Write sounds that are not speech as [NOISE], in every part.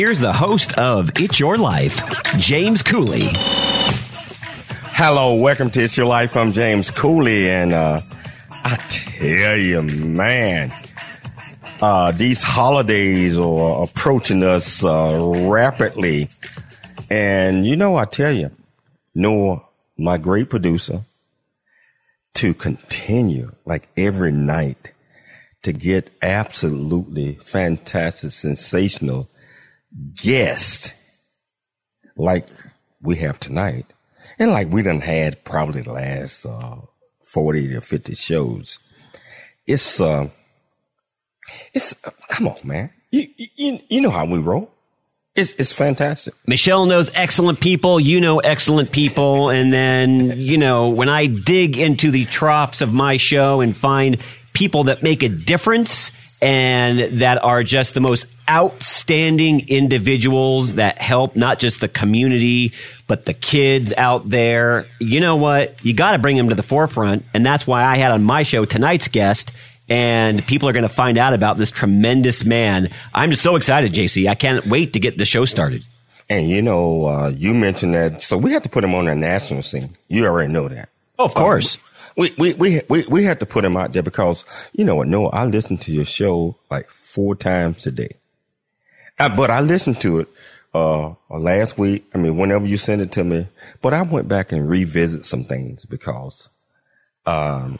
here's the host of It's Your Life, James Cooley. Hello, welcome to It's Your Life. I'm James Cooley, and uh, I tell you, man, uh, these holidays are approaching us uh, rapidly. And you know, I tell you, Noah, my great producer, to continue like every night to get absolutely fantastic, sensational guest like we have tonight, and like we done had probably the last uh, 40 to 50 shows. It's, uh, it's, uh, come on, man. You, you, you know how we roll. It's, it's fantastic. Michelle knows excellent people. You know excellent people. And then, you know, when I dig into the troughs of my show and find people that make a difference and that are just the most outstanding individuals that help not just the community, but the kids out there. You know what? You got to bring them to the forefront. And that's why I had on my show tonight's guest. And people are going to find out about this tremendous man. I'm just so excited, JC. I can't wait to get the show started. And you know, uh, you mentioned that, so we have to put him on the national scene. You already know that. Oh, of course. Um, we, we, we, we, we had to put him out there because, you know what, Noah, I listened to your show like four times a day. Uh, but I listened to it, uh, last week. I mean, whenever you send it to me, but I went back and revisit some things because, um,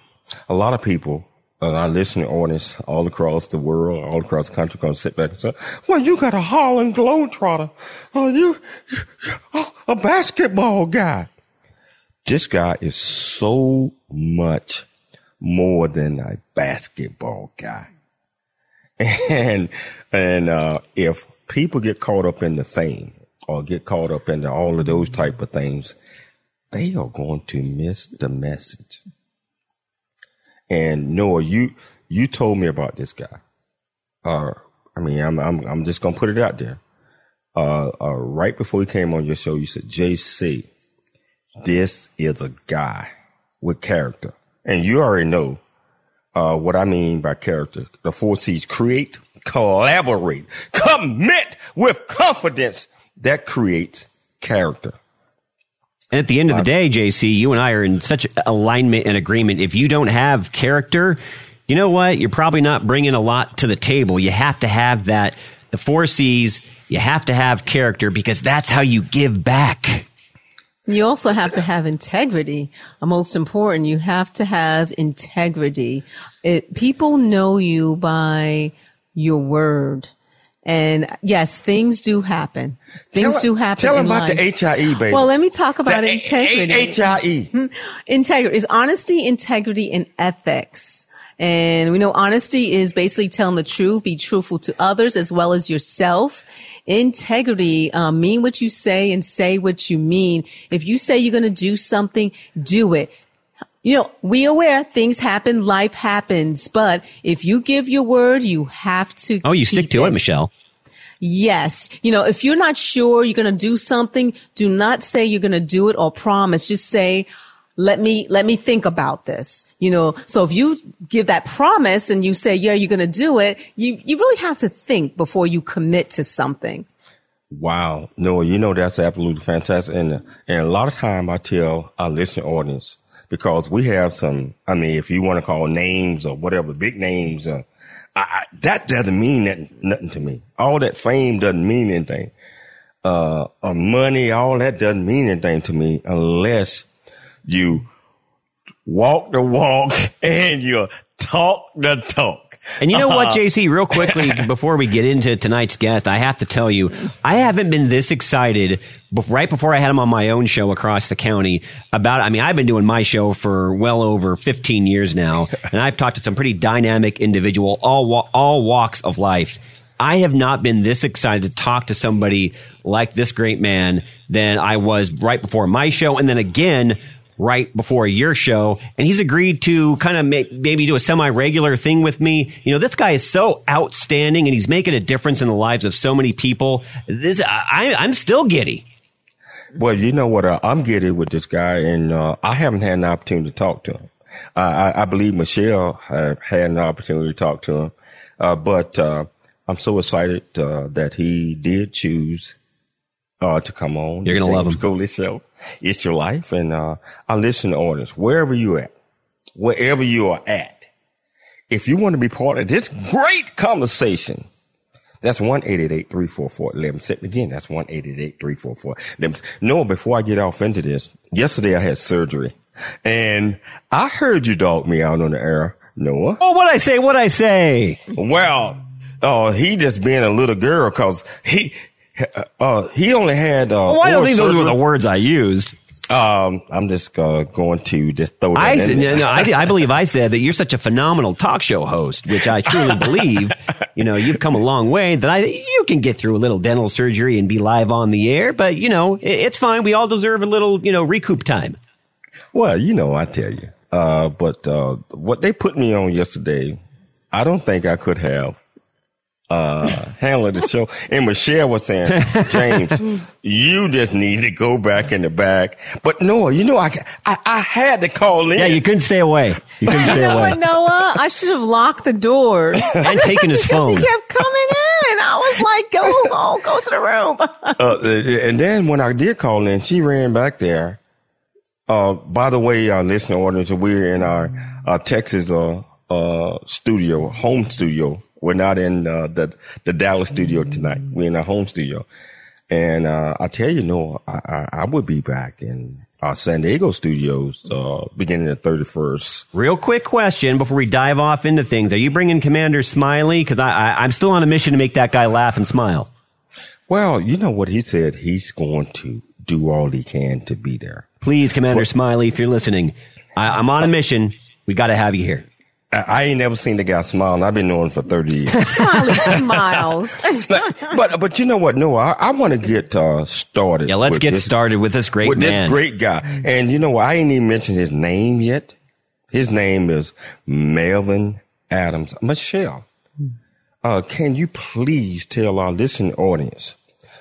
a lot of people, uh, our listening audience all across the world, all across the country, to sit back and say, well, you got a Harlem Globetrotter. Oh, you, oh, a basketball guy. This guy is so much more than a basketball guy. [LAUGHS] And, and, uh, if people get caught up in the fame or get caught up into all of those type of things, they are going to miss the message. And Noah, you, you told me about this guy. Uh, I mean, I'm, I'm, I'm just going to put it out there. Uh, uh, right before he came on your show, you said, JC, this is a guy with character. And you already know uh, what I mean by character. The four C's create, collaborate, commit with confidence that creates character. And at the end of the day, JC, you and I are in such alignment and agreement. If you don't have character, you know what? You're probably not bringing a lot to the table. You have to have that, the four C's, you have to have character because that's how you give back. You also have to have integrity. Uh, most important, you have to have integrity. It, people know you by your word. And yes, things do happen. Things tell, do happen. Tell in about life. the HIE, baby. Well, let me talk about the integrity. HIE. Hmm? Integrity is honesty, integrity, and ethics. And we know honesty is basically telling the truth, be truthful to others as well as yourself. Integrity, um, mean what you say and say what you mean. If you say you're going to do something, do it. You know, we aware things happen, life happens, but if you give your word, you have to. Oh, you stick to it, it Michelle. Yes. You know, if you're not sure you're going to do something, do not say you're going to do it or promise. Just say, let me, let me think about this. You know, so if you give that promise and you say, yeah, you're going to do it, you, you really have to think before you commit to something. Wow. No, you know, that's absolutely fantastic. And, and a lot of time I tell our listening audience because we have some, I mean, if you want to call names or whatever, big names, uh, I, I, that doesn't mean nothing, nothing to me. All that fame doesn't mean anything. Uh, money, all that doesn't mean anything to me unless you walk the walk [LAUGHS] and you talk the talk. And you know what, uh-huh. JC, real quickly, [LAUGHS] before we get into tonight's guest, I have to tell you, I haven't been this excited right before I had him on my own show across the county about, I mean, I've been doing my show for well over 15 years now, [LAUGHS] and I've talked to some pretty dynamic individual, all, all walks of life. I have not been this excited to talk to somebody like this great man than I was right before my show. And then again, right before your show, and he's agreed to kind of maybe do a semi-regular thing with me. You know, this guy is so outstanding, and he's making a difference in the lives of so many people. This, I, I'm still giddy. Well, you know what? Uh, I'm giddy with this guy, and uh, I haven't had an opportunity to talk to him. Uh, I, I, believe Michelle had an opportunity to talk to him, uh, but uh, I'm so excited uh, that he did choose to come on. You're gonna love him. Go show. It's your life. And, uh, I listen to audience wherever you at, wherever you are at. If you want to be part of this great conversation, that's 1-888-344-1170. Again, that's 1-888-344-1170. No, before I get off into this, yesterday I had surgery and I heard you dog me out on the air, Noah. Oh, what I say? What I say? Well, oh, he just being a little girl cause he, uh, he only had. Uh, well, I don't think those were the words I used. Um, I'm just uh, going to just throw that I, in. No, no, I, I, believe I said that you're such a phenomenal talk show host, which I truly [LAUGHS] believe. You know, you've come a long way. That I you can get through a little dental surgery and be live on the air, but you know, it, it's fine. We all deserve a little, you know, recoup time. Well, you know, I tell you. Uh, but uh, what they put me on yesterday, I don't think I could have uh, handling the show. And Michelle was saying, [LAUGHS] James, you just need to go back in the back. But Noah, you know, I, I, I had to call in. Yeah, you couldn't stay away. You couldn't stay [LAUGHS] away. Noah, I should have locked the doors. [LAUGHS] and taken his phone. He kept coming in. I was like, go, go, go to the room. uh, and then when I did call in, she ran back there. Uh, by the way, our listener audience, we're in our, our Texas, uh, uh, studio, home studio we're not in uh, the the Dallas studio tonight. We're in our home studio, and uh, I tell you, no, I, I, I, would be back in our San Diego studios uh, beginning the thirty first. Real quick question before we dive off into things: Are you bringing Commander Smiley? Because I, I I'm still on a mission to make that guy laugh and smile. Well, you know what he said. He's going to do all he can to be there. Please, Commander but, Smiley, if you're listening, I, I'm on a mission. We got to have you here. I ain't never seen the guy smile, and I've been knowing for thirty years. [LAUGHS] Smiley smiles. [LAUGHS] but but you know what? No, I, I want to get uh, started. Yeah, let's get this, started with this great with man. this great guy. And you know what? I ain't even mentioned his name yet. His name is Melvin Adams. Michelle, uh, can you please tell our listening audience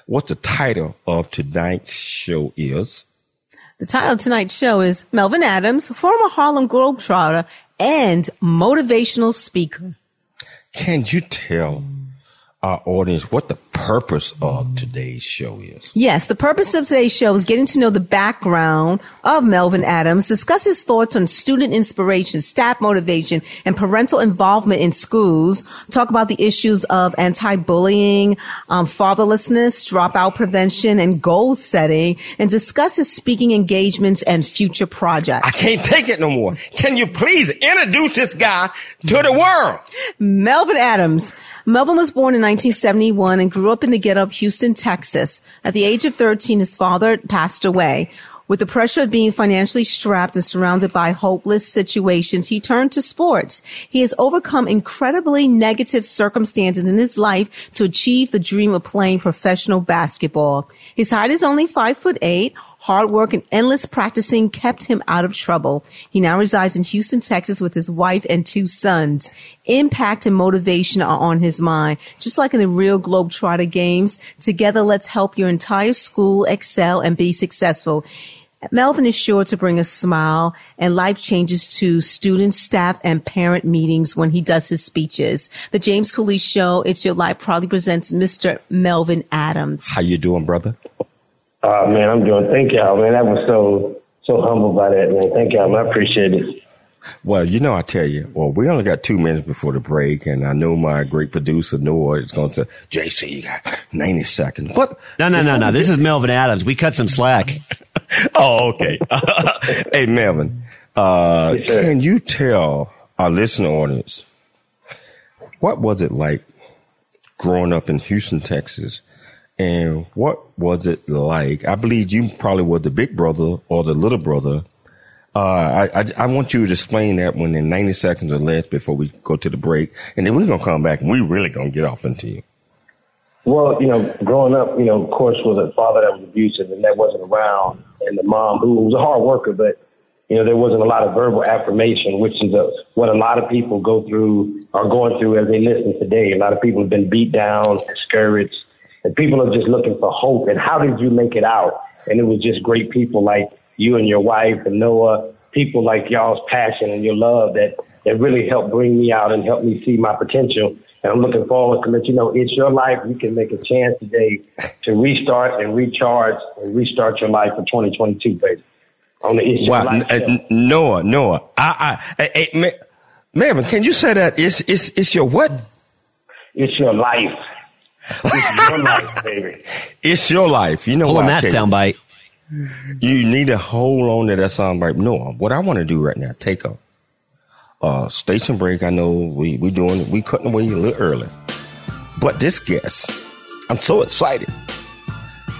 what the title of tonight's show is? The title of tonight's show is Melvin Adams, former Harlem Globetrotter and motivational speaker. Can you tell our audience what the purpose of today's show is? Yes, the purpose of today's show is getting to know the background of Melvin Adams, discuss his thoughts on student inspiration, staff motivation, and parental involvement in schools, talk about the issues of anti-bullying, um, fatherlessness, dropout prevention, and goal setting, and discuss his speaking engagements and future projects. I can't take it no more. Can you please introduce this guy to the world? Melvin Adams. Melvin was born in 1971 and grew up in the ghetto of Houston, Texas. At the age of 13, his father passed away. With the pressure of being financially strapped and surrounded by hopeless situations, he turned to sports. He has overcome incredibly negative circumstances in his life to achieve the dream of playing professional basketball. His height is only five foot eight. Hard work and endless practicing kept him out of trouble. He now resides in Houston, Texas with his wife and two sons. Impact and motivation are on his mind. Just like in the real Globetrotter games, together let's help your entire school excel and be successful. Melvin is sure to bring a smile and life changes to students, staff, and parent meetings when he does his speeches. The James Cooley Show, It's Your Life, proudly presents Mr. Melvin Adams. How you doing, brother? Uh, man, I'm doing. Thank y'all, man. That was so so humbled by that, man. Thank y'all. I appreciate it. Well, you know, I tell you, well, we only got two minutes before the break, and I know my great producer Noah is going to JC. You got ninety seconds, but no, no, no, no. This is Melvin Adams. We cut some slack. [LAUGHS] oh, okay. [LAUGHS] hey, Melvin, uh, yes, can you tell our listener audience what was it like growing up in Houston, Texas? And what was it like? I believe you probably were the big brother or the little brother uh, I, I, I, want you to explain that one in 90 seconds or less before we go to the break. And then we're going to come back and we're really going to get off into you. Well, you know, growing up, you know, of course, with a father that was abusive and that wasn't around, and the mom who was a hard worker, but, you know, there wasn't a lot of verbal affirmation, which is a, what a lot of people go through, are going through as they listen today. A lot of people have been beat down, discouraged, and people are just looking for hope. And how did you make it out? And it was just great people like you and your wife and Noah, people like y'all's passion and your love that, that really helped bring me out and helped me see my potential. And I'm looking forward to let you know it's your life. You can make a chance today to restart and recharge and restart your life for 2022, baby. On the issue wow. Life uh, Noah, Noah, I, I, I, I, Marvin, can you say that? It's, it's, it's your what? It's your life. It's your life, baby. It's your life. You know Pull that soundbite. You need to hold on to that soundbite. No, what I want to do right now, take a uh, station break. I know we we doing we cutting away a little early, but this guest, I'm so excited.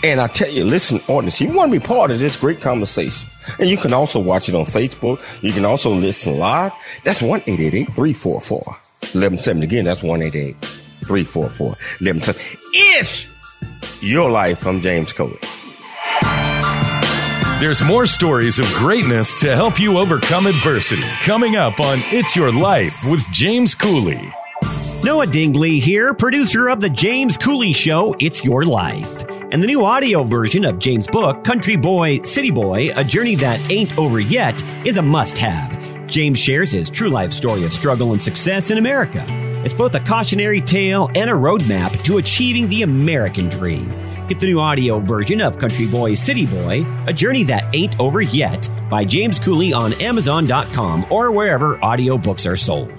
And I tell you, listen, audience, you want to be part of this great conversation. And you can also watch it on Facebook. You can also listen live. That's 1 344 1170. Again, that's 1 344 1170. It's your life. I'm James Cooley. There's more stories of greatness to help you overcome adversity coming up on It's Your Life with James Cooley. Noah Dingley here, producer of The James Cooley Show, It's Your Life. And the new audio version of James' book, Country Boy, City Boy, A Journey That Ain't Over Yet, is a must have. James shares his true life story of struggle and success in America. It's both a cautionary tale and a roadmap to achieving the American dream. Get the new audio version of Country Boy City Boy, A Journey That Ain't Over Yet by James Cooley on Amazon.com or wherever audiobooks are sold.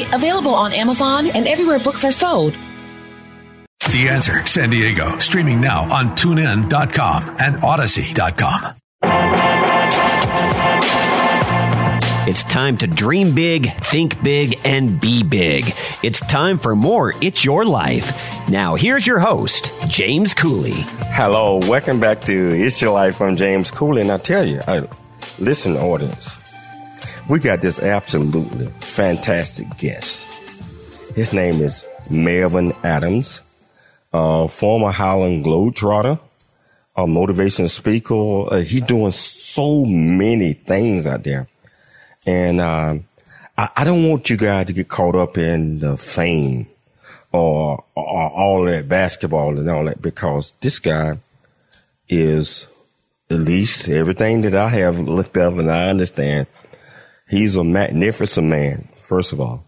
available on Amazon and everywhere books are sold. The Answer San Diego, streaming now on tunein.com and audacy.com. It's time to dream big, think big, and be big. It's time for more It's Your Life. Now, here's your host, James Cooley. Hello, welcome back to It's Your Life. I'm James Cooley, and I tell you, I, listen, audience, we got this absolutely fantastic guest. His name is Melvin Adams, uh, former Harlem Globetrotter, a motivational speaker. Uh, he's doing so many things out there. And uh, I, I, don't want you guys to get caught up in the fame or, or all that basketball and all that because this guy is at least everything that I have looked up and I understand, he's a magnificent man, first of all,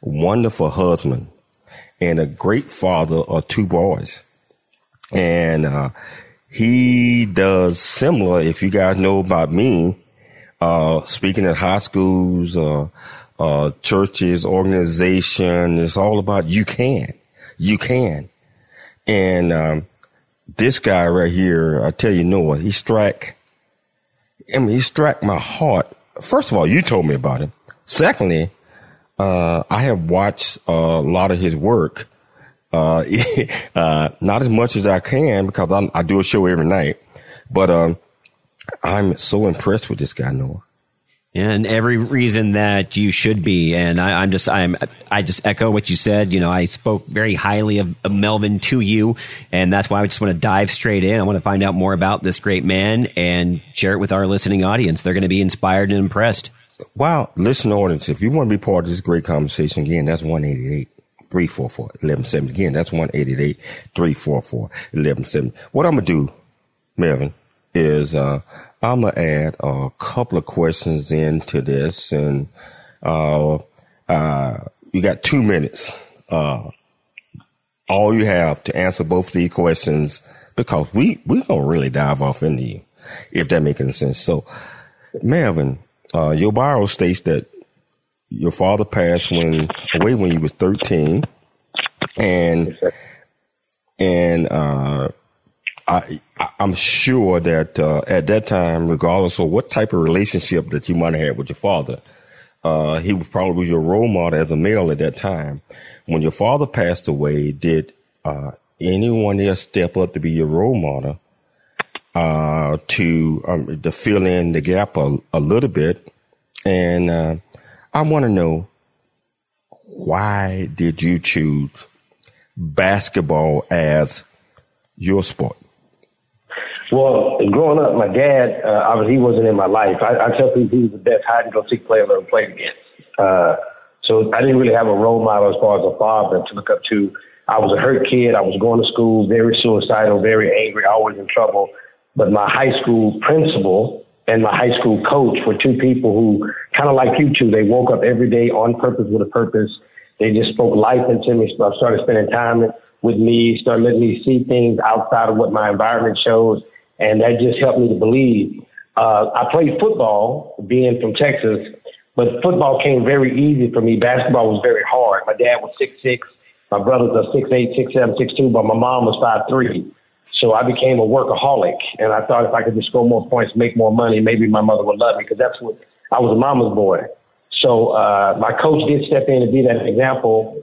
wonderful husband, and a great father of two boys. And uh, he does similar, if you guys know about me, uh, speaking at high schools, uh, uh, churches, organization, it's all about you can, you can. And um, this guy right here, I tell you, Noah, he struck. I mean, he struck my heart. First of all, you told me about him. Secondly, uh, I have watched a lot of his work. Uh, [LAUGHS] uh, not as much as I can because I'm, i do a show every night, but um, I'm so impressed with this guy, Noah and every reason that you should be. And I, am just, I'm, I just echo what you said. You know, I spoke very highly of, of, Melvin to you, and that's why I just want to dive straight in. I want to find out more about this great man and share it with our listening audience. They're going to be inspired and impressed. Wow, listen, audience, if you want to be part of this great conversation, again, that's 188. 344 1170. Again, that's 188 344 1170. What I'm going to do, Melvin, is uh, I'm gonna add a couple of questions into this, and uh, uh, you got two minutes. Uh, all you have to answer both these questions because we we gonna really dive off into you, if that makes any sense. So, Melvin, uh, your bio states that your father passed when away when you was 13, and and uh, I, I'm sure that uh, at that time, regardless of what type of relationship that you might have had with your father, uh, he was probably your role model as a male at that time. When your father passed away, did uh, anyone else step up to be your role model uh, to um, to fill in the gap a, a little bit? And uh, I want to know why did you choose basketball as your sport? Well, growing up, my dad, uh, obviously, he wasn't in my life. I, I tell people he was the best hide and go seek player I've ever played against. Uh, so I didn't really have a role model as far as a father to look up to. I was a hurt kid. I was going to school, very suicidal, very angry, always in trouble. But my high school principal and my high school coach were two people who, kind of like you two, they woke up every day on purpose with a purpose. They just spoke life into me. So I started spending time with me, started letting me see things outside of what my environment shows and that just helped me to believe. Uh, I played football, being from Texas, but football came very easy for me. Basketball was very hard. My dad was six six, my brothers are six eight, six seven, six two, but my mom was five three. So I became a workaholic, and I thought if I could just score more points, make more money, maybe my mother would love me because that's what I was a mama's boy. So uh, my coach did step in and be that example.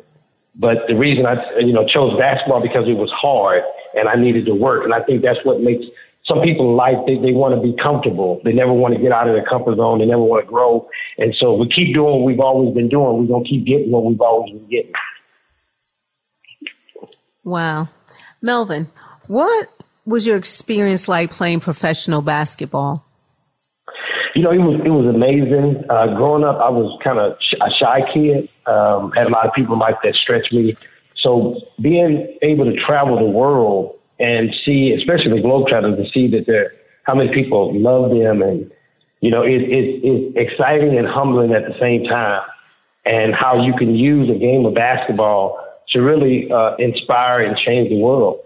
But the reason I, you know, chose basketball because it was hard and I needed to work, and I think that's what makes some people in life they, they want to be comfortable. They never want to get out of their comfort zone. They never want to grow. And so we keep doing what we've always been doing. We're gonna keep getting what we've always been getting. Wow. Melvin, what was your experience like playing professional basketball? You know, it was it was amazing. Uh, growing up, I was kind of a shy kid. Um, had a lot of people like that stretch me. So being able to travel the world and see, especially the Globetrotters, to see that there, how many people love them, and you know, it, it, it's exciting and humbling at the same time, and how you can use a game of basketball to really uh, inspire and change the world.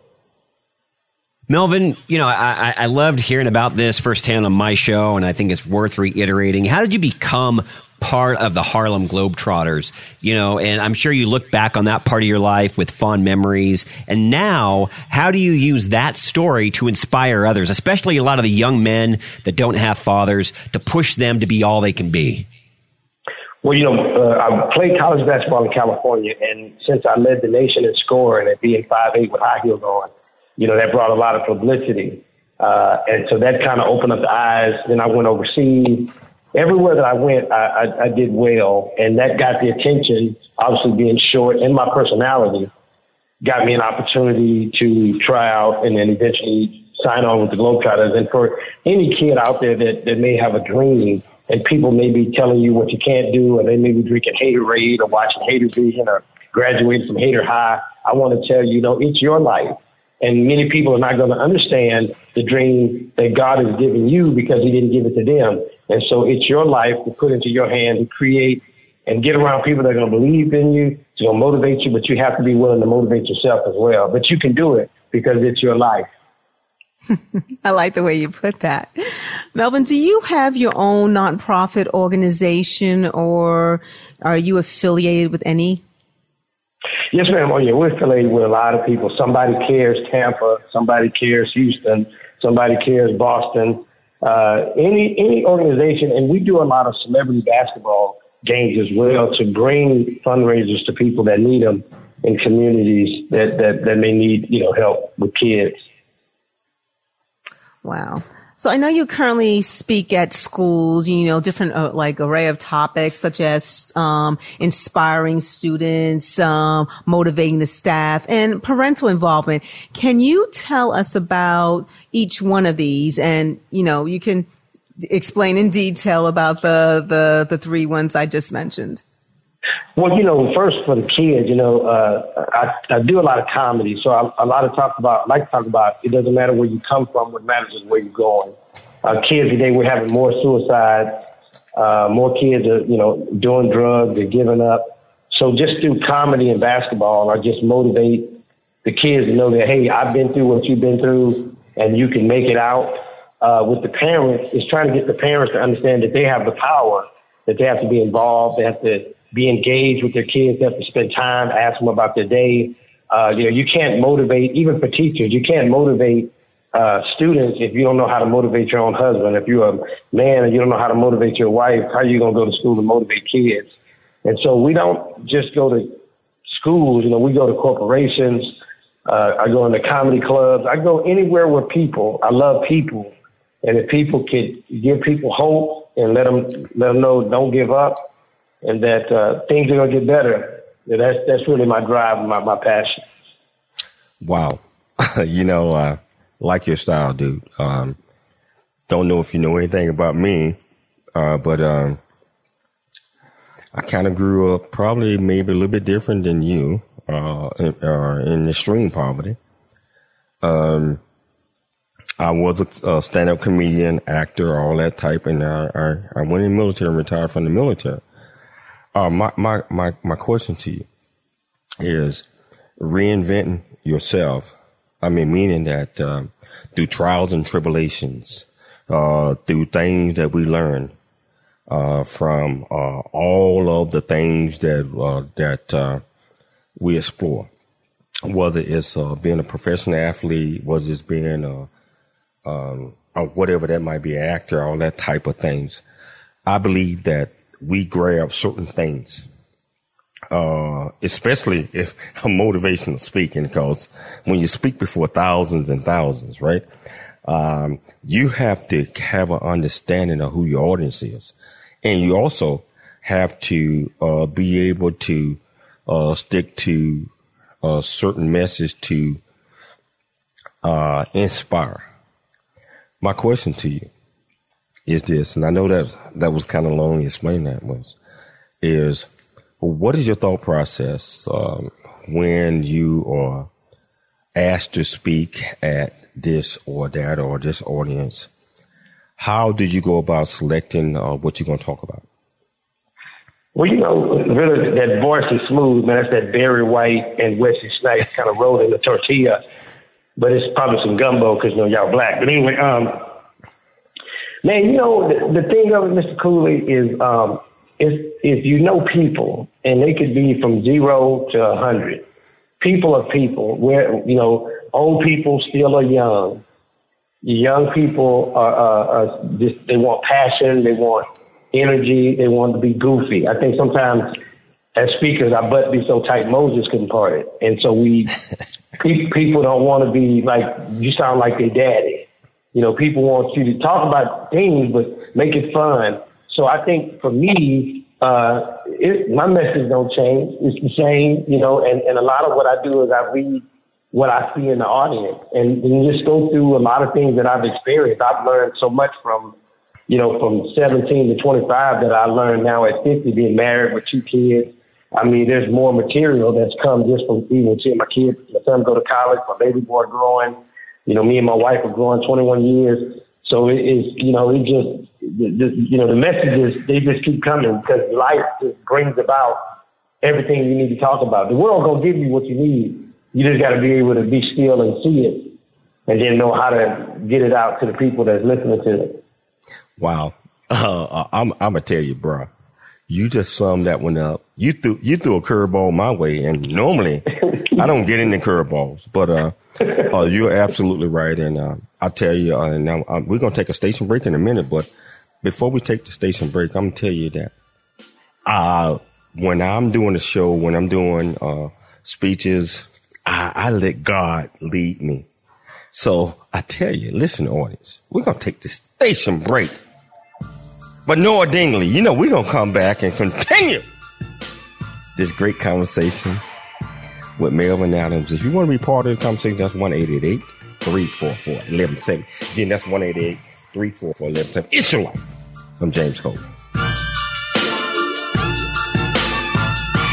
Melvin, you know, I, I loved hearing about this firsthand on my show, and I think it's worth reiterating. How did you become part of the Harlem Globetrotters, you know, and I'm sure you look back on that part of your life with fond memories. And now, how do you use that story to inspire others, especially a lot of the young men that don't have fathers, to push them to be all they can be? Well, you know, uh, I played college basketball in California, and since I led the nation in scoring at being five eight with high heels on, you know, that brought a lot of publicity. Uh, and so that kind of opened up the eyes. Then I went overseas everywhere that I went, I, I, I did well, and that got the attention. Obviously, being short and my personality got me an opportunity to try out and then eventually sign on with the Globetrotters. And for any kid out there that, that may have a dream and people may be telling you what you can't do, or they may be drinking Haterade or watching Hater Vision or graduating from Hater High, I want to tell you, you know, it's your life. And many people are not going to understand the dream that God has given you because he didn't give it to them. And so it's your life to put into your hand to create and get around people that are going to believe in you, to going to motivate you, but you have to be willing to motivate yourself as well. But you can do it because it's your life. [LAUGHS] I like the way you put that. Melvin, do you have your own nonprofit organization or are you affiliated with any? Yes, ma'am. Oh, yeah, we're affiliated with a lot of people. Somebody cares Tampa, somebody cares Houston, somebody cares Boston. Uh, any any organization, and we do a lot of celebrity basketball games as well to bring fundraisers to people that need them in communities that that, that may need you know help with kids. Wow. So I know you currently speak at schools, you know, different uh, like array of topics such as um, inspiring students, um, motivating the staff, and parental involvement. Can you tell us about each one of these? And you know, you can explain in detail about the the the three ones I just mentioned. Well, you know, first for the kids, you know, uh, I, I do a lot of comedy, so I, a lot of talk about, I like to talk about. It doesn't matter where you come from; what matters is where you're going. Uh, kids today, we're having more suicides. Uh, more kids are, you know, doing drugs. They're giving up. So just through comedy and basketball, I just motivate the kids to know that hey, I've been through what you've been through, and you can make it out. Uh, with the parents, is trying to get the parents to understand that they have the power, that they have to be involved, they have to be engaged with their kids. They have to spend time, ask them about their day. Uh, you know, you can't motivate, even for teachers, you can't motivate uh, students if you don't know how to motivate your own husband. If you're a man and you don't know how to motivate your wife, how are you going to go to school to motivate kids? And so we don't just go to schools, you know, we go to corporations. Uh, I go into comedy clubs. I go anywhere where people, I love people. And if people could give people hope and let them, let them know don't give up, and that uh, things are going to get better. That's that's really my drive, my my passion. Wow, [LAUGHS] you know, uh, like your style, dude. Um, don't know if you know anything about me, uh, but um, I kind of grew up probably maybe a little bit different than you uh, in, uh, in extreme poverty. Um, I was a, a stand-up comedian, actor, all that type, and I, I, I went in the military and retired from the military. Uh, my, my, my, my question to you is reinventing yourself. I mean, meaning that uh, through trials and tribulations, uh, through things that we learn uh, from uh, all of the things that uh, that we explore, whether it's being a professional athlete, whether it's being a um, or whatever that might be, an actor, all that type of things. I believe that we grab certain things, uh, especially if [LAUGHS] I'm motivational speaking, because when you speak before thousands and thousands, right? Um, you have to have an understanding of who your audience is. And you also have to, uh, be able to, uh, stick to a certain message to, uh, inspire. My question to you is this, and I know that that was kind of long to explain that was, is what is your thought process um, when you are asked to speak at this or that or this audience? How did you go about selecting uh, what you're going to talk about? Well, you know, really, that voice is smooth, man. That's that Barry White and Wesley Snipes kind of rolling the tortilla, but it's probably some gumbo because you know y'all black. But anyway, um, Man, you know, the, the thing of it, Mr. Cooley, is um, if, if you know people, and they could be from zero to a hundred, people are people. Where you know, old people still are young. Young people are, are, are just they want passion, they want energy, they want to be goofy. I think sometimes as speakers, our butt be so tight Moses couldn't part it, and so we [LAUGHS] people don't want to be like you sound like their daddy. You know, people want you to talk about things, but make it fun. So I think for me, uh, it, my message don't change. It's the same, you know, and, and a lot of what I do is I read what I see in the audience and, and just go through a lot of things that I've experienced. I've learned so much from, you know, from 17 to 25 that I learned now at 50 being married with two kids I mean, there's more material that's come just from even seeing my kids, my son go to college, my baby boy growing. You know, me and my wife are growing 21 years. So it is, you know, it just, you know, the messages, they just keep coming because life just brings about everything you need to talk about. The world gonna give you what you need. You just gotta be able to be still and see it and then know how to get it out to the people that's listening to it. Wow. [LAUGHS] Uh, I'm, I'm gonna tell you, bro. You just summed that one up. You threw you threw a curveball my way, and normally I don't get into curveballs, but uh, [LAUGHS] uh, you're absolutely right. And uh, I tell you, uh, now uh, we're gonna take a station break in a minute, but before we take the station break, I'm gonna tell you that uh, when I'm doing a show, when I'm doing uh, speeches, I, I let God lead me. So I tell you, listen, audience, we're gonna take the station break. But Noah Dingley, you know, we're going to come back and continue this great conversation with Melvin Adams. If you want to be part of the conversation, that's 1 344 1170. Again, that's 1 344 1170. It's your life. I'm James Cole.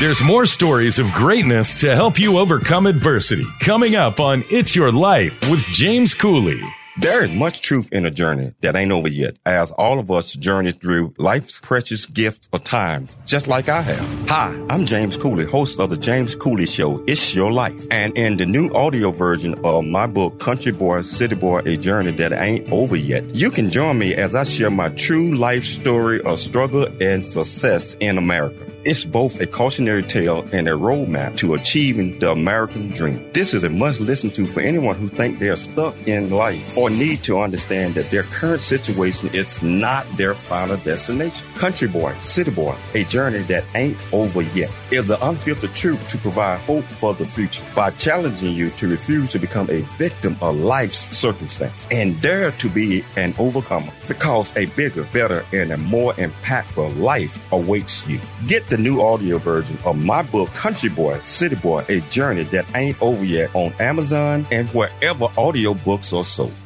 There's more stories of greatness to help you overcome adversity coming up on It's Your Life with James Cooley. There is much truth in a journey that ain't over yet, as all of us journey through life's precious gifts of time, just like I have. Hi, I'm James Cooley, host of the James Cooley Show, It's Your Life. And in the new audio version of my book, Country Boy, City Boy, A Journey That Ain't Over Yet, you can join me as I share my true life story of struggle and success in America. It's both a cautionary tale and a roadmap to achieving the American dream. This is a must listen to for anyone who think they're stuck in life or need to understand that their current situation is not their final destination. Country boy, city boy, a journey that ain't over yet is the unfiltered truth to provide hope for the future by challenging you to refuse to become a victim of life's circumstance and dare to be an overcomer because a bigger, better, and a more impactful life awaits you. Get the new audio version of my book, Country Boy, City Boy, A Journey That Ain't Over Yet on Amazon and wherever audiobooks are sold.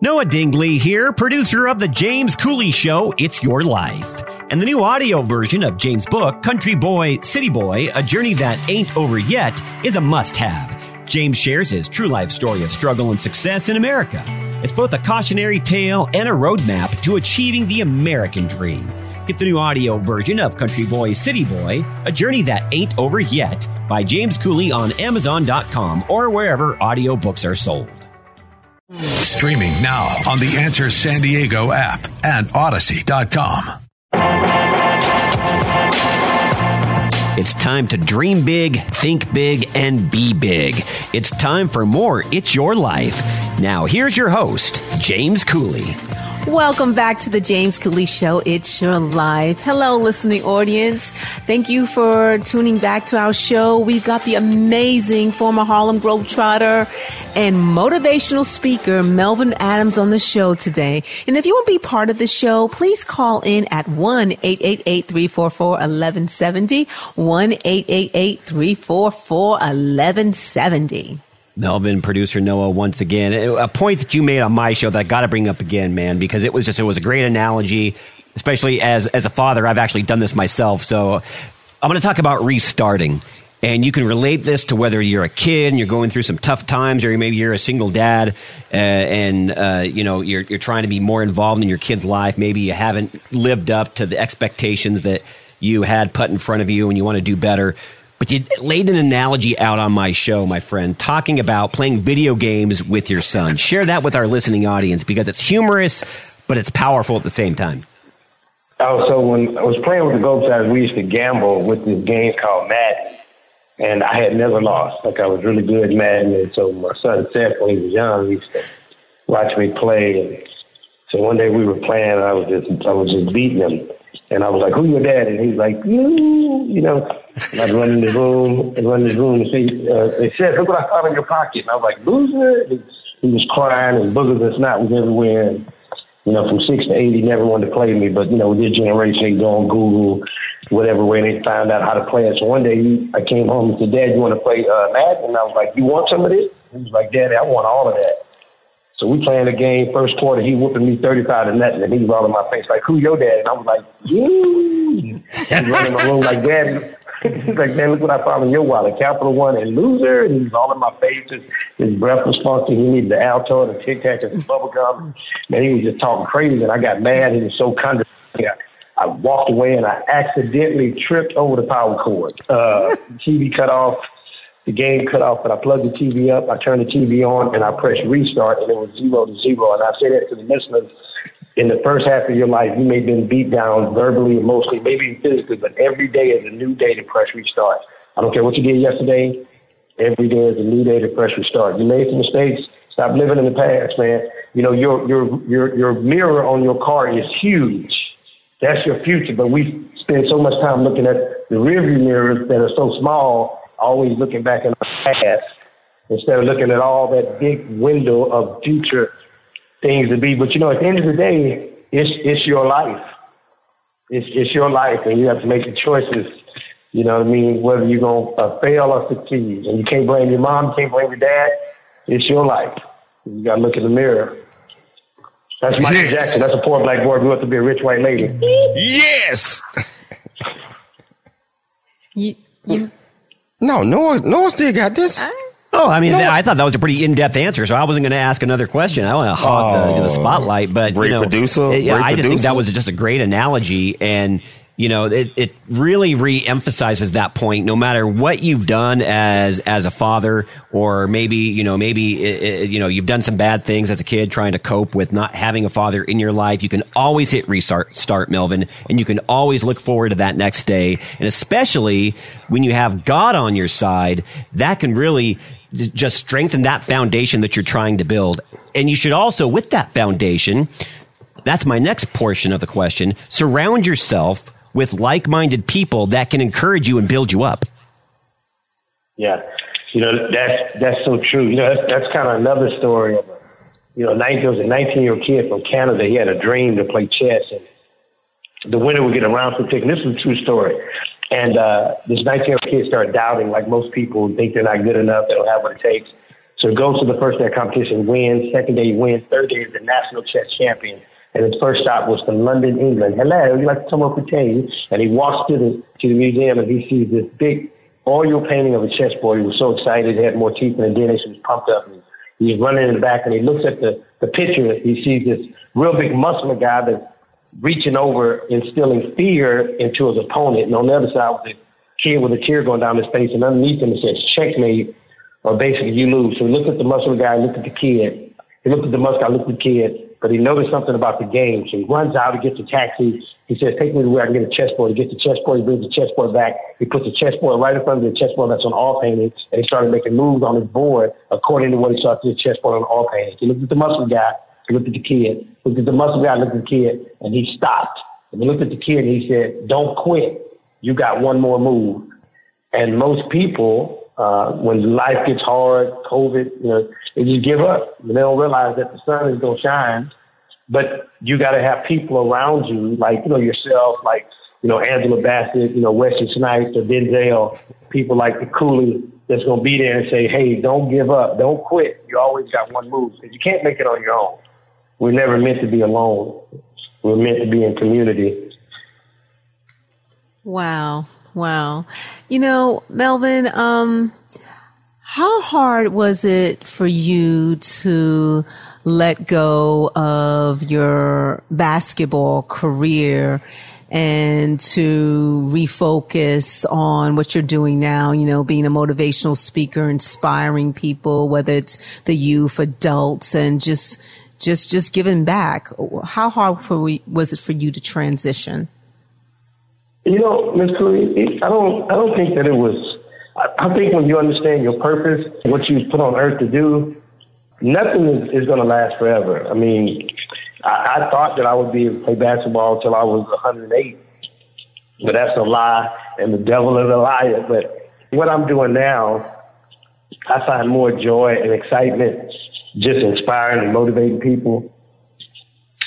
Noah Dingley here, producer of The James Cooley Show, It's Your Life. And the new audio version of James' book, Country Boy, City Boy, A Journey That Ain't Over Yet, is a must have. James shares his true life story of struggle and success in America. It's both a cautionary tale and a roadmap to achieving the American dream. Get the new audio version of Country Boy, City Boy, A Journey That Ain't Over Yet by James Cooley on Amazon.com or wherever audiobooks are sold. Streaming now on the Answer San Diego app and Audacy.com. It's time to dream big, think big, and be big. It's time for more It's Your Life. Now, here's your host, James Cooley. Welcome back to the James Cooley Show. It's your life. Hello, listening audience. Thank you for tuning back to our show. We've got the amazing former Harlem Globetrotter and motivational speaker Melvin Adams on the show today. And if you want to be part of the show, please call in at 1 888 344 1170. 1 888 344 1170. Melvin, producer Noah, once again, a point that you made on my show that I got to bring up again, man, because it was just it was a great analogy. Especially as as a father, I've actually done this myself. So I'm going to talk about restarting, and you can relate this to whether you're a kid and you're going through some tough times, or maybe you're a single dad uh, and uh, you know you're you're trying to be more involved in your kid's life. Maybe you haven't lived up to the expectations that you had put in front of you, and you want to do better. But you laid an analogy out on my show, my friend, talking about playing video games with your son. Share that with our listening audience because it's humorous, but it's powerful at the same time. Oh, so when I was playing with the Globetrotters, we used to gamble with this game called Madden. And I had never lost. Like I was really good at Madden. And so my son Seth, when he was young, he used to watch me play. And so one day we were playing, and I was just I was just beating him. And I was like, who your dad? And he's like, you, you know. And I'd run in the room and run in the room and say, uh, they said, look what I found in your pocket. And I was like, loser. And he was crying and boogers and snot was everywhere. And, you know, from six to eight, he never wanted to play me. But, you know, with this generation, they go on Google, whatever way, they found out how to play it. So one day he, I came home and said, Dad, you want to play uh, Madden? And I was like, you want some of this? He was like, Daddy, I want all of that. So we playing the game, first quarter, he whooping me 35 to nothing, and he's all in my face like, who your dad? And I was like, you. He's running my room like, daddy. [LAUGHS] he's like, man, look what I found in your wallet. Capital One and loser. And he's all in my face. His, his breath was funky. He needed the Alto, the Tic Tac, and the bubble gum. Man, he was just talking crazy, and I got mad. He was so condescending. I walked away, and I accidentally tripped over the power cord. Uh, TV cut off the game cut off, but I plugged the TV up, I turned the TV on, and I pressed restart, and it was zero to zero. And I say that to the listeners. In the first half of your life, you may have been beat down verbally, emotionally, maybe physically, but every day is a new day to press restart. I don't care what you did yesterday. Every day is a new day to press restart. You made some mistakes. Stop living in the past, man. You know your your your your mirror on your car is huge. That's your future. But we spend so much time looking at the rearview mirrors that are so small always looking back in the past instead of looking at all that big window of future things to be. But you know, at the end of the day, it's it's your life. It's it's your life, and you have to make the choices. You know what I mean? Whether you're gonna uh, fail or succeed, and you can't blame your mom, you can't blame your dad. It's your life. You gotta look in the mirror. That's Michael yes. Jackson. That's a poor black boy grew up to be a rich white lady. Yes. you, you, no, Noah, Noah still got this. Oh, I mean, Noah. I thought that was a pretty in-depth answer, so I wasn't going to ask another question. I want to hog oh, the, the, spotlight, but great you know, producer. Yeah, I just think that was just a great analogy, and you know, it, it really re-emphasizes that point. No matter what you've done as as a father, or maybe you know, maybe it, it, you know, you've done some bad things as a kid, trying to cope with not having a father in your life. You can always hit restart, start Melvin, and you can always look forward to that next day. And especially when you have God on your side, that can really just strengthen that foundation that you're trying to build. And you should also, with that foundation, that's my next portion of the question. Surround yourself with like-minded people that can encourage you and build you up. Yeah, you know that's that's so true. You know that's, that's kind of another story of you know 19, there was a 19 year old kid from Canada. He had a dream to play chess, and the winner would get a round for pick. And this is a true story. And uh, this 19 year old kid started doubting, like most people think they're not good enough, they don't have what it takes. So he goes to the first day of competition, wins. Second day wins. Third day is the national chess champion and his first stop was to London, England. Hello, would you like to come up with tea? And he walks to the to the museum and he sees this big oil painting of a chessboard. He was so excited, he had more teeth than a dentist. He was pumped up. And he's running in the back and he looks at the, the picture. He sees this real big muscular guy that's reaching over, instilling fear into his opponent. And on the other side was a kid with a tear going down his face. And underneath him it says checkmate or basically you lose. So he looked at the muscular guy, looked at the kid. He looked at the muscular guy, looked at the kid but he noticed something about the game. So he runs out, he gets a taxi. He says, take me to where I can get a chessboard. He gets the chessboard, he brings the chessboard back. He puts the chessboard right in front of the chessboard that's on all painting, and he started making moves on his board according to what he saw to the chessboard on all painting. He looked at the muscle guy, he looked at the kid, He looked at the muscle guy, looked at the kid, and he stopped. And he looked at the kid and he said, don't quit. You got one more move. And most people, uh, when life gets hard, COVID, you know, they just give up. And They don't realize that the sun is going to shine. But you got to have people around you, like, you know, yourself, like, you know, Angela Bassett, you know, Wesley Snipes or Denzel, people like the Cooley that's going to be there and say, hey, don't give up. Don't quit. You always got one move because you can't make it on your own. We're never meant to be alone. We're meant to be in community. Wow. Wow. You know, Melvin, um, how hard was it for you to let go of your basketball career and to refocus on what you're doing now, you know, being a motivational speaker, inspiring people, whether it's the youth, adults, and just, just, just giving back. How hard for was it for you to transition? You know, Ms. Cooley, I don't, I don't think that it was I think when you understand your purpose, what you put on earth to do, nothing is, is going to last forever. I mean, I, I thought that I would be able to play basketball until I was 108, but that's a lie, and the devil is a liar. But what I'm doing now, I find more joy and excitement just inspiring and motivating people.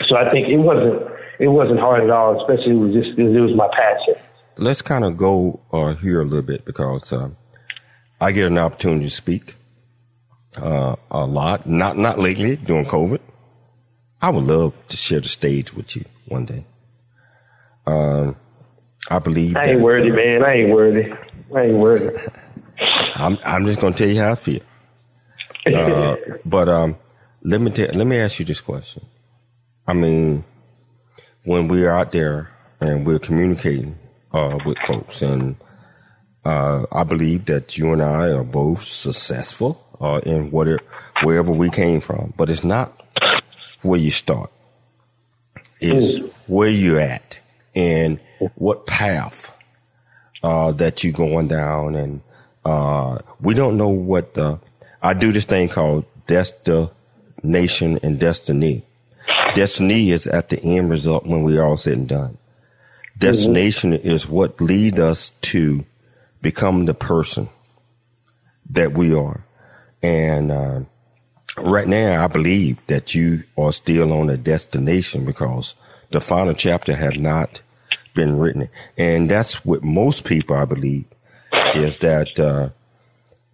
So I think it wasn't it wasn't hard at all, especially it was just it was my passion. Let's kind of go uh, here a little bit because uh, I get an opportunity to speak uh, a lot. Not not lately during COVID. I would love to share the stage with you one day. Um, I believe. I ain't that, worthy, man. I ain't worthy. I ain't worthy. I'm I'm just gonna tell you how I feel. Uh, [LAUGHS] but um, let me tell, let me ask you this question. I mean, when we are out there and we're communicating uh, with folks, and uh, I believe that you and I are both successful uh, in whatever wherever we came from, but it's not where you start. It's mm. where you're at and what path uh, that you're going down, and uh, we don't know what the. I do this thing called destination and destiny. Destiny is at the end result when we are all said and done. Destination mm-hmm. is what leads us to become the person that we are. And uh, right now, I believe that you are still on a destination because the final chapter has not been written. And that's what most people, I believe, is that uh,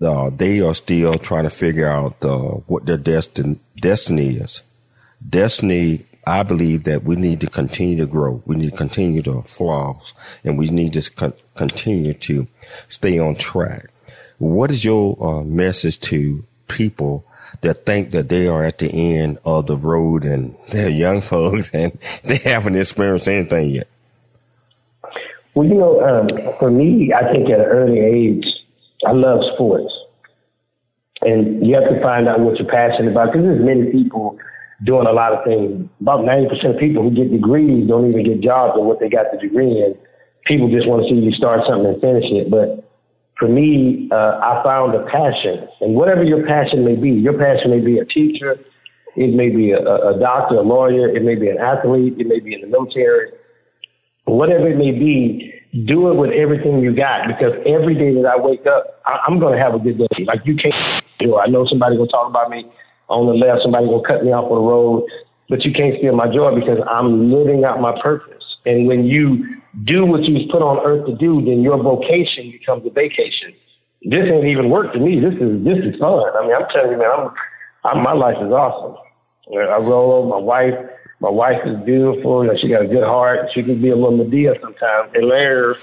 uh, they are still trying to figure out uh, what their destin- destiny is. Destiny, I believe that we need to continue to grow. We need to continue to flourish, and we need to con- continue to stay on track. What is your uh, message to people that think that they are at the end of the road and [LAUGHS] they're young folks and [LAUGHS] they haven't experienced anything yet? Well, you know, um, for me, I think at an early age, I love sports. And you have to find out what you're passionate about because there's many people doing a lot of things. About 90% of people who get degrees don't even get jobs in what they got the degree in. People just want to see you start something and finish it. But for me, uh, I found a passion. And whatever your passion may be, your passion may be a teacher, it may be a, a doctor, a lawyer, it may be an athlete, it may be in the military, whatever it may be, do it with everything you got because every day that I wake up, I, I'm going to have a good day. Like you can't, you know, I know somebody to talk about me on the left, somebody to cut me off on the road, but you can't steal my joy because I'm living out my purpose. And when you do what you was put on earth to do, then your vocation becomes a vacation. This ain't even work to me. This is this is fun. I mean, I'm telling you, man, I'm, I'm my life is awesome. I roll over my wife. My wife is beautiful. You know, she got a good heart. She can be a little Madea sometimes. Hilarious.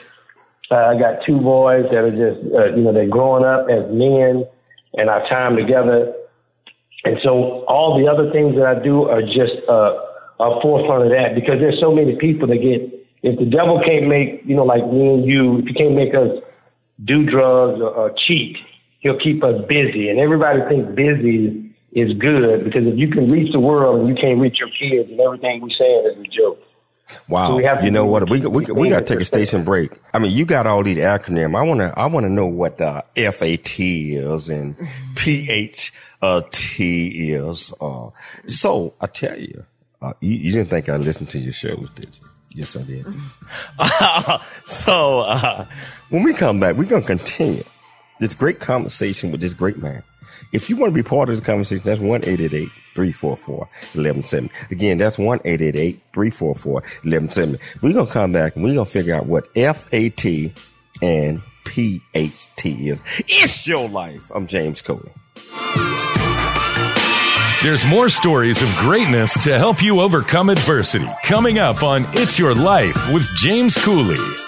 Uh, I got two boys that are just, uh, you know, they're growing up as men, and our time together. And so all the other things that I do are just uh, a forefront of that because there's so many people that get. If the devil can't make, you know, like me and you, if he can't make us do drugs or, or cheat, he'll keep us busy. And everybody thinks busy is good because if you can reach the world and you can't reach your kids and everything we're saying is a joke. Wow. You know what? We, we, we got to take a station break. I mean, you got all these acronyms. I want to, I want to know what FAT is and [LAUGHS] PHT is. Uh, so I tell you, uh, you, you, didn't think I listened to your shows, did you? Yes, I did. [LAUGHS] [LAUGHS] so, uh, when we come back, we're going to continue this great conversation with this great man. If you want to be part of the conversation, that's 1 344 1170. Again, that's 1 344 1170. We're going to come back and we're going to figure out what FAT and PHT is. It's your life. I'm James Cooley. There's more stories of greatness to help you overcome adversity coming up on It's Your Life with James Cooley.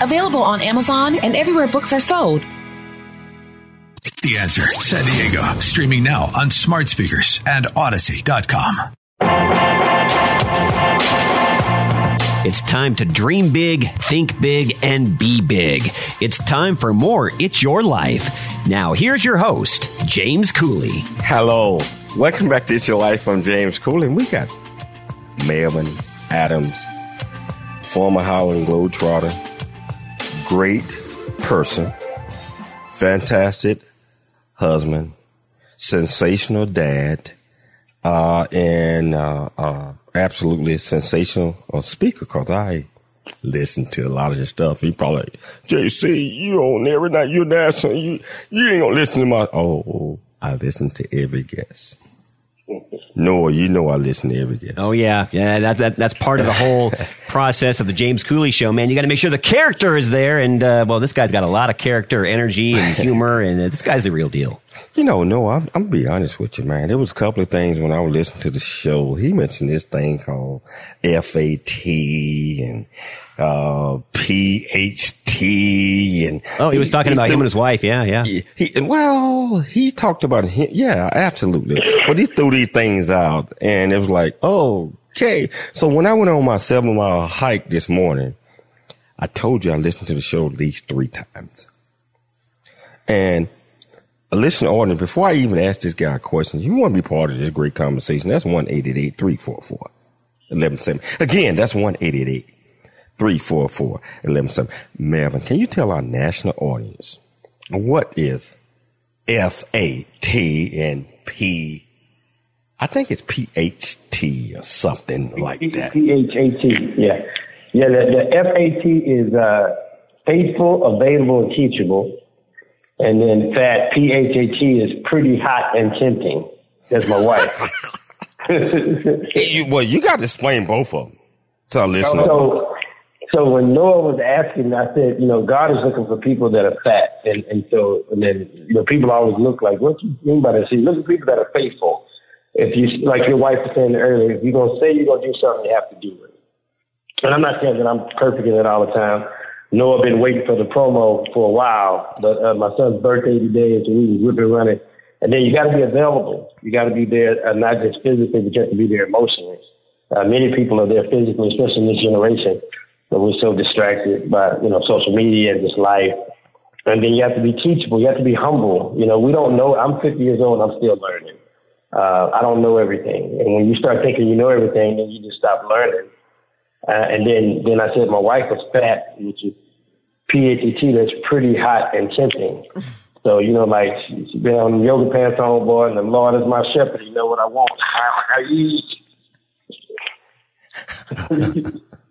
available on Amazon and everywhere books are sold. The Answer San Diego, streaming now on smart speakers and Odyssey.com. It's time to dream big, think big, and be big. It's time for more It's Your Life. Now, here's your host, James Cooley. Hello. Welcome back to It's Your Life. I'm James Cooley. And we got Melvin Adams, former Harlem Globetrotter, great person, fantastic husband, sensational dad, uh, and uh, uh, absolutely sensational uh, speaker because I listen to a lot of his stuff. He probably JC, you on every night, you're national, you, you ain't gonna listen to my, oh, I listen to every guest. Noah, you know I listen to every guest. Oh yeah, yeah. That, that that's part of the whole [LAUGHS] process of the James Cooley show, man. You got to make sure the character is there, and uh, well, this guy's got a lot of character, energy, and [LAUGHS] humor, and uh, this guy's the real deal. You know, Noah, I'm, I'm gonna be honest with you, man. There was a couple of things when I was listening to the show. He mentioned this thing called FAT and uh, PHT and oh, he was talking he, about he, him and his wife. Yeah, yeah. He, he, well, he talked about him. Yeah, absolutely. but he threw these things out, and it was like, oh, okay. So when I went on my seven mile hike this morning, I told you I listened to the show at least three times, and. A listener audience, before I even ask this guy questions, you want to be part of this great conversation. That's 1 344 Again, that's 1 344 11 Melvin, can you tell our national audience what is F A T and P? I think it's P H T or something like that. P H A T, yeah. Yeah, the, the F A T is uh, faithful, available, and teachable. And then fat, P H A T is pretty hot and tempting. That's my wife. [LAUGHS] well, you got to explain both of them to our listeners. So, so when Noah was asking, I said, you know, God is looking for people that are fat. And, and so, and then, you know, people always look like, what do you mean by that? See, look at people that are faithful. If you, like your wife was saying earlier, if you're to say you're to do something, you have to do it. And I'm not saying that I'm perfect in it all the time. Noah been waiting for the promo for a while, but uh, my son's birthday today, so we was whipping running. And then you got to be available. You got to be there, uh, not just physically, but you have to be there emotionally. Uh, many people are there physically, especially in this generation but we're so distracted by you know social media and just life. And then you have to be teachable. You have to be humble. You know, we don't know. I'm 50 years old. I'm still learning. Uh, I don't know everything. And when you start thinking you know everything, then you just stop learning. Uh, and then, then I said my wife was fat, which is P-H-E-T. That's pretty hot and tempting. So, you know, like she's been on yoga pants on, boy, and the Lord is my shepherd. You know what I want. I, [LAUGHS]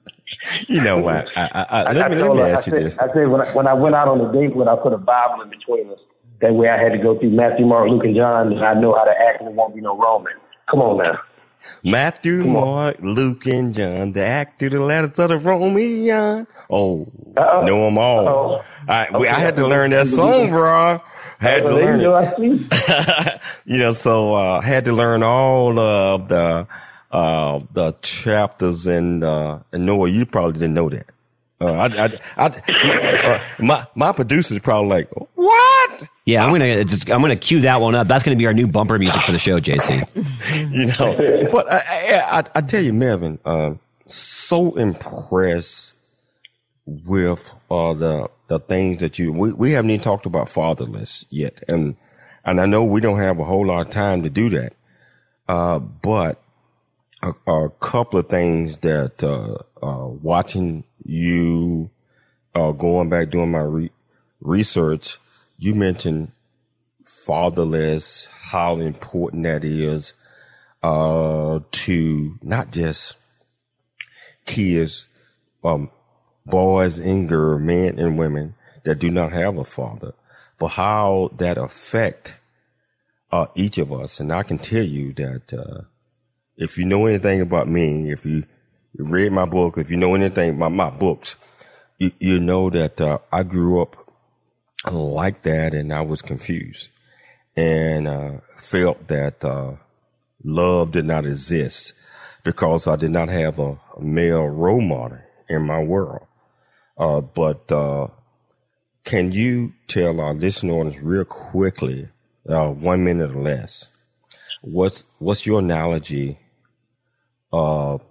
you know what? [LAUGHS] I, I, I, let me, let me ask you said, this. I said when I, when I went out on the date when I put a Bible in between us. That way I had to go through Matthew, Mark, Luke, and John, and I know how to act, and it won't be no Roman. Come on now. Matthew, Come Mark, on. Luke, and John, the act through the letters of the Roman. Oh, Uh-oh. know them all. I, okay. I had to learn that song, bro. Had to learn it. [LAUGHS] you know, so uh, had to learn all of the uh, the chapters in, uh, in Noah. You probably didn't know that. Uh, I, I, I, uh, my, my producer's probably like, what? Yeah, I'm gonna just, I'm gonna cue that one up. That's gonna be our new bumper music for the show, JC. [LAUGHS] you know, but I, I, I, tell you, Melvin, uh, so impressed with uh, the the things that you we, we haven't even talked about fatherless yet, and and I know we don't have a whole lot of time to do that, uh, but a, a, couple of things that uh, uh watching you uh, going back doing my re- research, you mentioned fatherless, how important that is uh, to not just kids, um, boys and girls, men and women that do not have a father, but how that affect uh, each of us. And I can tell you that uh, if you know anything about me, if you read my book, if you know anything about my books, you, you know that uh, I grew up like that and I was confused and uh, felt that uh, love did not exist because I did not have a, male role model in my world. Uh, but uh, can you tell our listeners real quickly, uh, one minute or less, what's what's your analogy of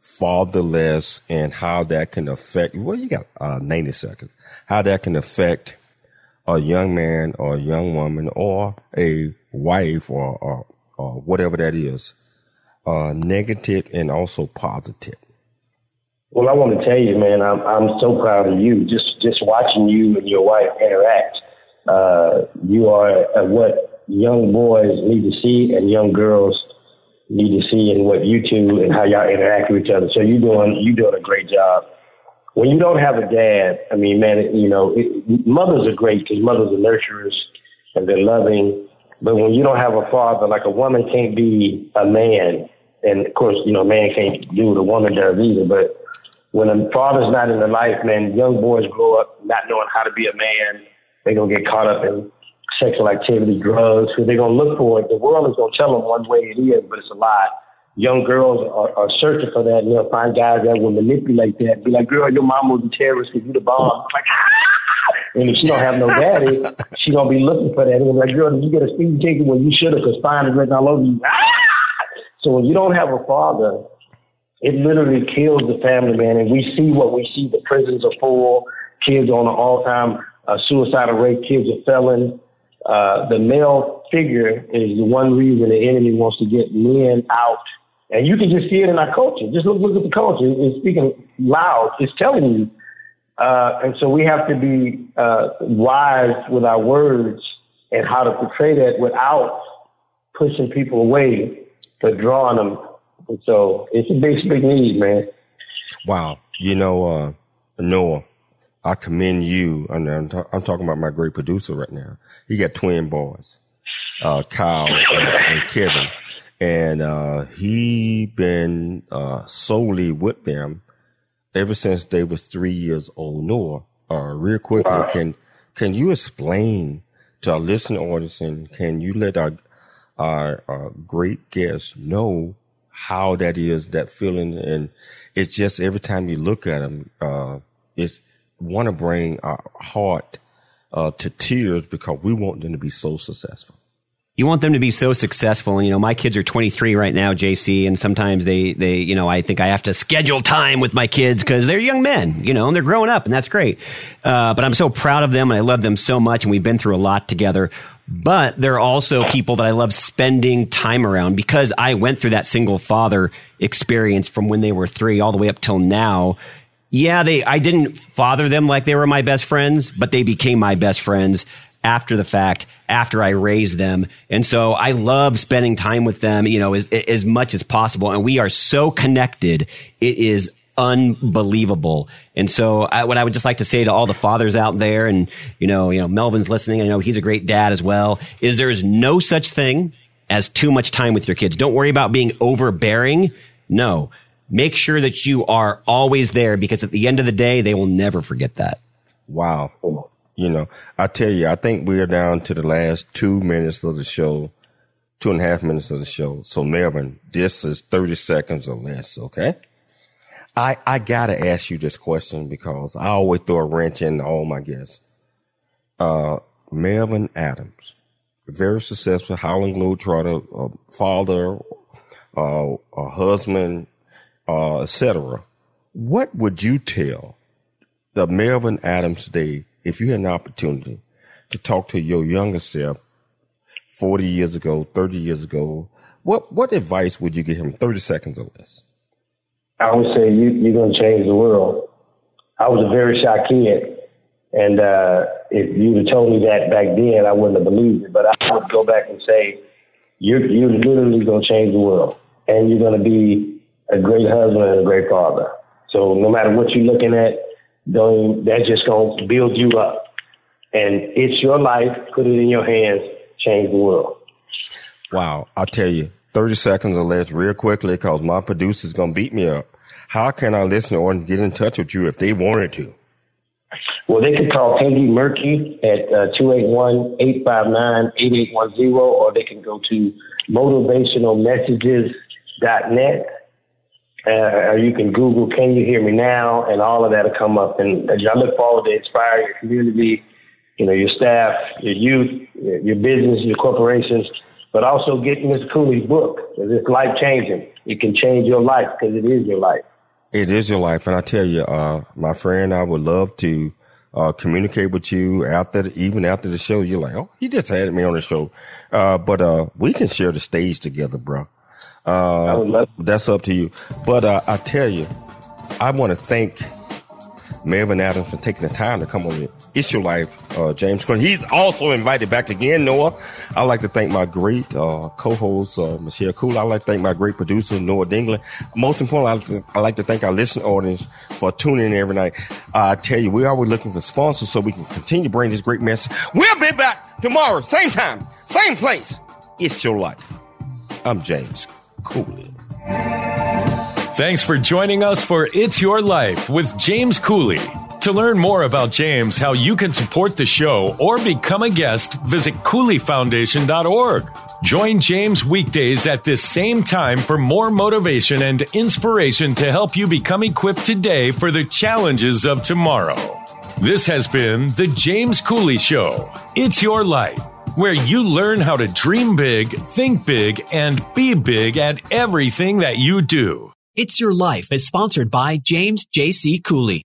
fatherless and how that can affect? Well, you got uh, ninety seconds. How that can affect a young man or a young woman or a wife or, or, or whatever that is, uh, negative and also positive? Well, I want to tell you, man, I'm I'm so proud of you. Just just watching you and your wife interact, uh, you are uh, what young boys need to see and young girls need to see, and what you two and how y'all interact with each other. So you doing you doing a great job. When you don't have a dad, I mean, man, you know, it, mothers are great because mothers are nurturers and they're loving. But when you don't have a father, like a woman can't be a man, and of course, you know, a man can't do what a woman does either. But when a father's not in their life, man, young boys grow up not knowing how to be a man. They're gonna get caught up in sexual activity, drugs, because they're gonna look for it. The world is gonna tell them one way it is, but it's a lie. Young girls are, are searching for that, and they'll find guys that will manipulate that. Be like, "Girl, your mom was a terrorist because you the bomb." Like, ah! and if she don't have no daddy, she gonna be looking for that. And like, "Girl, did you get a speeding ticket? Well, you should have, because fine is written all over you." Ah! So when you don't have a father it literally kills the family, man. And we see what we see. The prisons are full. Kids on an all-time uh, suicidal rate. Kids are felons. Uh, the male figure is the one reason the enemy wants to get men out. And you can just see it in our culture. Just look, look at the culture. It's speaking loud. It's telling you. Uh, and so we have to be uh, wise with our words and how to portray that without pushing people away, but drawing them and so it's a big, big need, man. Wow. You know, uh, Noah, I commend you. And I'm, t- I'm, talking about my great producer right now. He got twin boys, uh, Kyle and, and Kevin. And, uh, he been, uh, solely with them ever since they was three years old. Noah, uh, real quickly, wow. can, can you explain to our listening audience and can you let our, our, our great guests know how that is, that feeling. And it's just every time you look at them, uh, it's want to bring our heart uh, to tears because we want them to be so successful. You want them to be so successful. And, you know, my kids are 23 right now, JC, and sometimes they, they, you know, I think I have to schedule time with my kids because they're young men, you know, and they're growing up and that's great. Uh, but I'm so proud of them and I love them so much and we've been through a lot together. But there are also people that I love spending time around because I went through that single father experience from when they were three all the way up till now. Yeah, they, I didn't father them like they were my best friends, but they became my best friends after the fact, after I raised them. And so I love spending time with them, you know, as, as much as possible. And we are so connected. It is unbelievable. And so I, what I would just like to say to all the fathers out there and, you know, you know, Melvin's listening. I know he's a great dad as well is there is no such thing as too much time with your kids. Don't worry about being overbearing. No, make sure that you are always there because at the end of the day, they will never forget that. Wow. You know, I tell you, I think we are down to the last two minutes of the show, two and a half minutes of the show. So Melvin, this is 30 seconds or less. Okay. I, I gotta ask you this question because I always throw a wrench in all my guests. Uh, Melvin Adams, very successful Harlem Globetrotter, a father, uh, a husband, uh, etc. What would you tell the Melvin Adams Day, if you had an opportunity to talk to your younger self 40 years ago, 30 years ago, what, what advice would you give him? 30 seconds or less. I would say you, you're going to change the world. I was a very shy kid. And uh, if you'd have told me that back then, I wouldn't have believed it. But I would go back and say, you're, you're literally going to change the world. And you're going to be a great husband and a great father. So no matter what you're looking at, don't, that's just going to build you up. And it's your life. Put it in your hands. Change the world. Wow. I'll tell you, 30 seconds or less real quickly because my producer's going to beat me up. How can our listener or get in touch with you if they wanted to? Well, they can call Peggy Murky at uh, 281-859-8810 or they can go to motivationalmessages.net uh, or you can Google "Can you hear me now?" and all of that will come up. And I look forward to inspire your community, you know, your staff, your youth, your business, your corporations, but also getting Mr. Cooley's book because it's life changing. It can change your life because it is your life. It is your life, and I tell you, uh, my friend, I would love to uh, communicate with you after, the, even after the show. You're like, oh, he just had me on the show, uh, but uh, we can share the stage together, bro. Uh, that's up to you. But uh, I tell you, I want to thank Melvin Adams for taking the time to come on It's Your Life, uh, James. He's also invited back again, Noah. I'd like to thank my great uh, co-host, uh, Michelle Cool. I'd like to thank my great producer, Noah Dingley. Most importantly, I'd like, to, I'd like to thank our listening audience for tuning in every night. I tell you, we're always looking for sponsors so we can continue to bring this great message. We'll be back tomorrow, same time, same place. It's Your Life. I'm James Cooley. Thanks for joining us for It's Your Life with James Cooley. To learn more about James, how you can support the show, or become a guest, visit CooleyFoundation.org. Join James weekdays at this same time for more motivation and inspiration to help you become equipped today for the challenges of tomorrow. This has been The James Cooley Show. It's Your Life where you learn how to dream big, think big, and be big at everything that you do. It's Your Life is sponsored by James J.C. Cooley.